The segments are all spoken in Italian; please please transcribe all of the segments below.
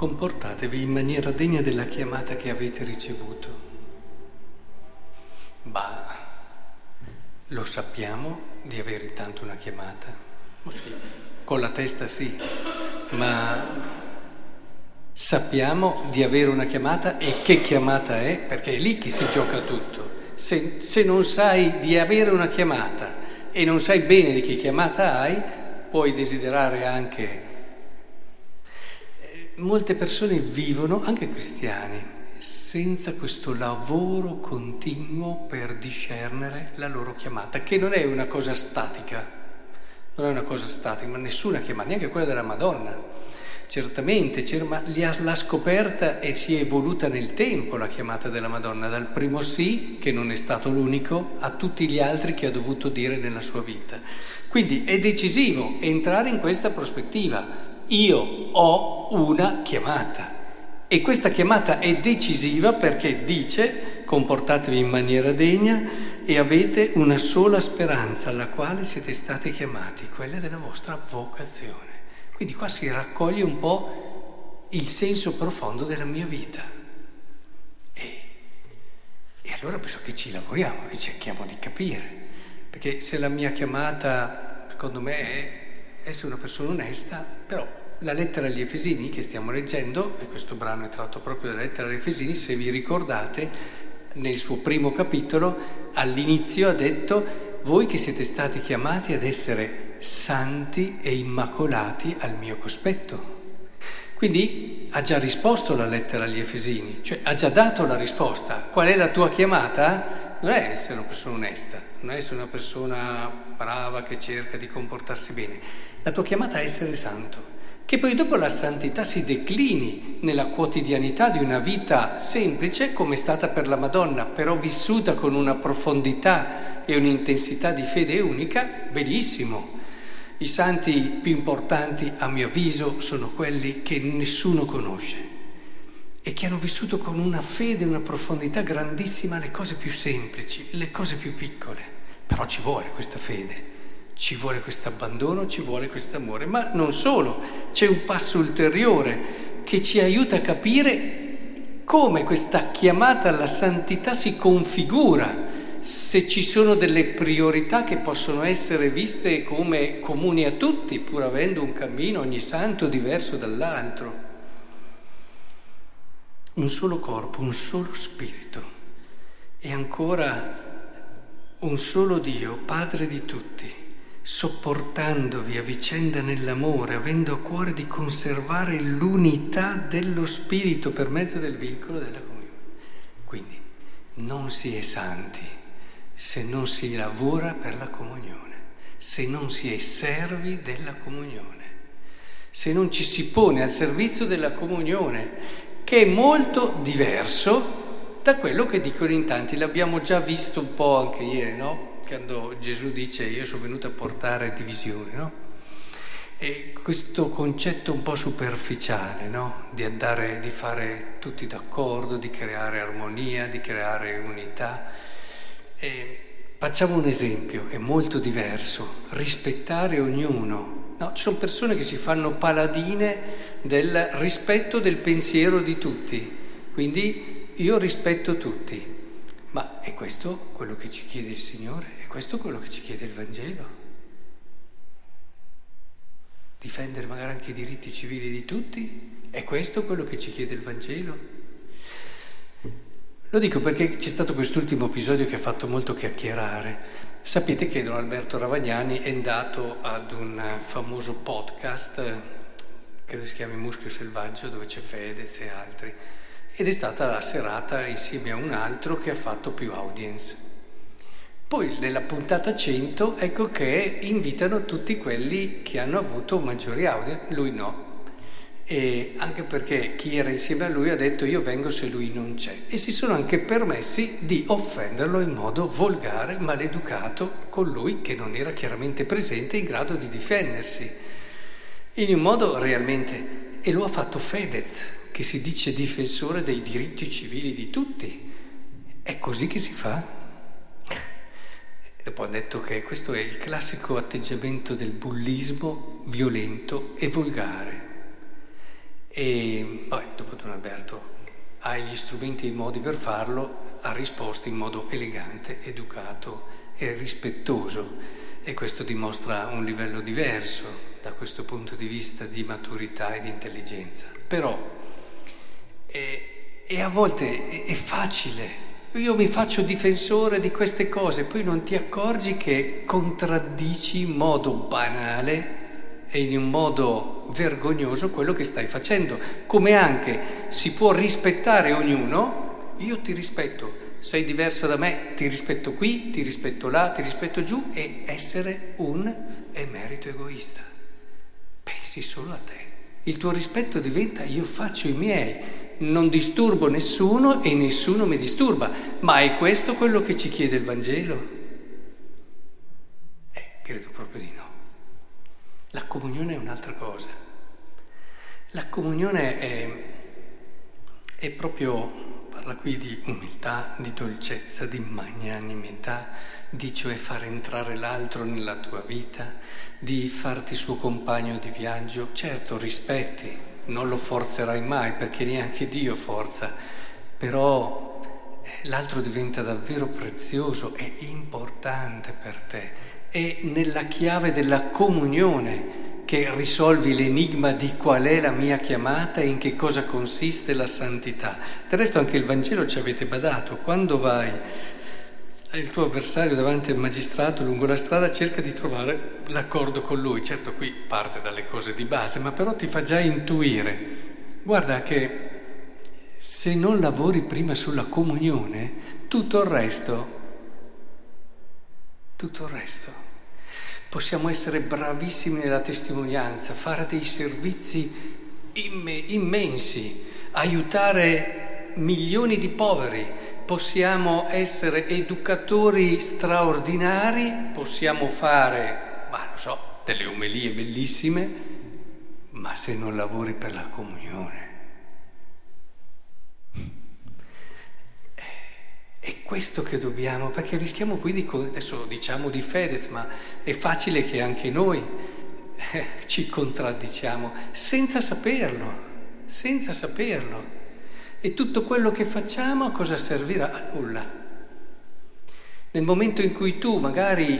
comportatevi in maniera degna della chiamata che avete ricevuto. Bah, lo sappiamo di avere intanto una chiamata? Oh con la testa sì, ma sappiamo di avere una chiamata e che chiamata è? Perché è lì che si gioca tutto. Se, se non sai di avere una chiamata e non sai bene di che chiamata hai, puoi desiderare anche... Molte persone vivono, anche cristiani, senza questo lavoro continuo per discernere la loro chiamata, che non è una cosa statica, non è una cosa statica, ma nessuna chiamata, neanche quella della Madonna. Certamente, ma l'ha scoperta e si è evoluta nel tempo la chiamata della Madonna, dal primo sì, che non è stato l'unico, a tutti gli altri che ha dovuto dire nella sua vita. Quindi è decisivo entrare in questa prospettiva. Io ho una chiamata. E questa chiamata è decisiva perché dice comportatevi in maniera degna e avete una sola speranza alla quale siete stati chiamati, quella della vostra vocazione. Quindi qua si raccoglie un po' il senso profondo della mia vita. E, e allora penso che ci lavoriamo e cerchiamo di capire, perché se la mia chiamata, secondo me, è essere una persona onesta, però la lettera agli Efesini che stiamo leggendo, e questo brano è tratto proprio dalla lettera agli Efesini, se vi ricordate, nel suo primo capitolo, all'inizio ha detto, voi che siete stati chiamati ad essere santi e immacolati al mio cospetto. Quindi ha già risposto la lettera agli Efesini, cioè ha già dato la risposta. Qual è la tua chiamata? Non è essere una persona onesta, non è essere una persona brava che cerca di comportarsi bene. La tua chiamata è essere santo. Che poi dopo la santità si declini nella quotidianità di una vita semplice come è stata per la Madonna, però vissuta con una profondità e un'intensità di fede unica, benissimo. I santi più importanti, a mio avviso, sono quelli che nessuno conosce e che hanno vissuto con una fede, una profondità grandissima le cose più semplici, le cose più piccole. Però ci vuole questa fede, ci vuole questo abbandono, ci vuole questo amore. Ma non solo, c'è un passo ulteriore che ci aiuta a capire come questa chiamata alla santità si configura se ci sono delle priorità che possono essere viste come comuni a tutti, pur avendo un cammino ogni santo diverso dall'altro. Un solo corpo, un solo spirito e ancora un solo Dio, Padre di tutti, sopportandovi a vicenda nell'amore, avendo a cuore di conservare l'unità dello spirito per mezzo del vincolo della comunione. Quindi non si è santi se non si lavora per la comunione, se non si è servi della comunione, se non ci si pone al servizio della comunione, che è molto diverso da quello che dicono in tanti. L'abbiamo già visto un po' anche ieri, no? Quando Gesù dice io sono venuto a portare divisione, no? E questo concetto un po' superficiale, no? Di andare, di fare tutti d'accordo, di creare armonia, di creare unità. E facciamo un esempio, è molto diverso, rispettare ognuno. No, ci sono persone che si fanno paladine del rispetto del pensiero di tutti, quindi io rispetto tutti. Ma è questo quello che ci chiede il Signore? È questo quello che ci chiede il Vangelo? Difendere magari anche i diritti civili di tutti? È questo quello che ci chiede il Vangelo? Lo dico perché c'è stato quest'ultimo episodio che ha fatto molto chiacchierare. Sapete che Don Alberto Ravagnani è andato ad un famoso podcast, credo si chiami Muschio Selvaggio, dove c'è Fedez e altri, ed è stata la serata insieme a un altro che ha fatto più audience. Poi nella puntata 100 ecco che invitano tutti quelli che hanno avuto maggiori audience, lui no, e anche perché chi era insieme a lui ha detto io vengo se lui non c'è. E si sono anche permessi di offenderlo in modo volgare, maleducato con lui che non era chiaramente presente in grado di difendersi. In un modo realmente e lo ha fatto Fedez che si dice difensore dei diritti civili di tutti. È così che si fa dopo ha detto che questo è il classico atteggiamento del bullismo violento e volgare E poi dopo Don Alberto ha gli strumenti e i modi per farlo, ha risposto in modo elegante, educato e rispettoso e questo dimostra un livello diverso da questo punto di vista di maturità e di intelligenza. Però è, a volte è, è facile io mi faccio difensore di queste cose, poi non ti accorgi che contraddici in modo banale e in un modo vergognoso quello che stai facendo. Come anche si può rispettare ognuno, io ti rispetto, sei diverso da me, ti rispetto qui, ti rispetto là, ti rispetto giù e essere un emerito egoista. Pensi solo a te. Il tuo rispetto diventa io faccio i miei, non disturbo nessuno e nessuno mi disturba. Ma è questo quello che ci chiede il Vangelo? Eh, credo proprio di no. La comunione è un'altra cosa. La comunione è, è proprio, parla qui di umiltà, di dolcezza, di magnanimità, di cioè far entrare l'altro nella tua vita, di farti suo compagno di viaggio. Certo, rispetti, non lo forzerai mai perché neanche Dio forza, però eh, l'altro diventa davvero prezioso e importante per te. È nella chiave della comunione che risolvi l'enigma di qual è la mia chiamata e in che cosa consiste la santità. Del resto anche il Vangelo ci avete badato, quando vai il tuo avversario davanti al magistrato lungo la strada cerca di trovare l'accordo con lui. Certo qui parte dalle cose di base, ma però ti fa già intuire. Guarda che se non lavori prima sulla comunione, tutto il resto, tutto il resto, possiamo essere bravissimi nella testimonianza, fare dei servizi immensi, aiutare milioni di poveri, possiamo essere educatori straordinari, possiamo fare, ma non so, delle omelie bellissime, ma se non lavori per la comunione. È questo che dobbiamo, perché rischiamo qui di, adesso diciamo di Fedez, ma è facile che anche noi eh, ci contraddiciamo senza saperlo, senza saperlo. E tutto quello che facciamo a cosa servirà? A nulla. Nel momento in cui tu magari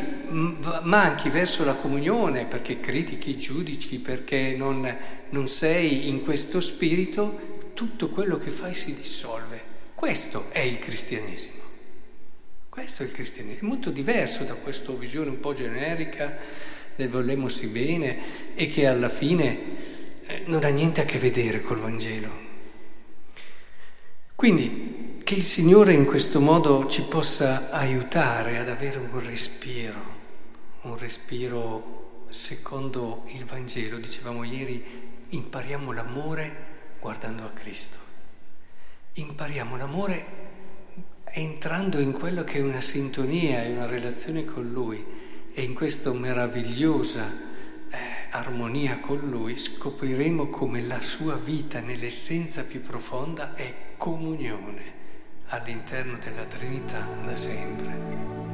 manchi verso la comunione perché critichi, giudici, perché non, non sei in questo spirito, tutto quello che fai si dissolve. Questo è il cristianesimo. Questo è il cristianesimo. È molto diverso da questa visione un po' generica del volemmosi bene e che alla fine eh, non ha niente a che vedere col Vangelo. Quindi che il Signore in questo modo ci possa aiutare ad avere un respiro, un respiro secondo il Vangelo. Dicevamo ieri, impariamo l'amore guardando a Cristo. Impariamo l'amore entrando in quello che è una sintonia e una relazione con Lui e in questa meravigliosa armonia con Lui, scopriremo come la sua vita nell'essenza più profonda è comunione all'interno della Trinità da sempre.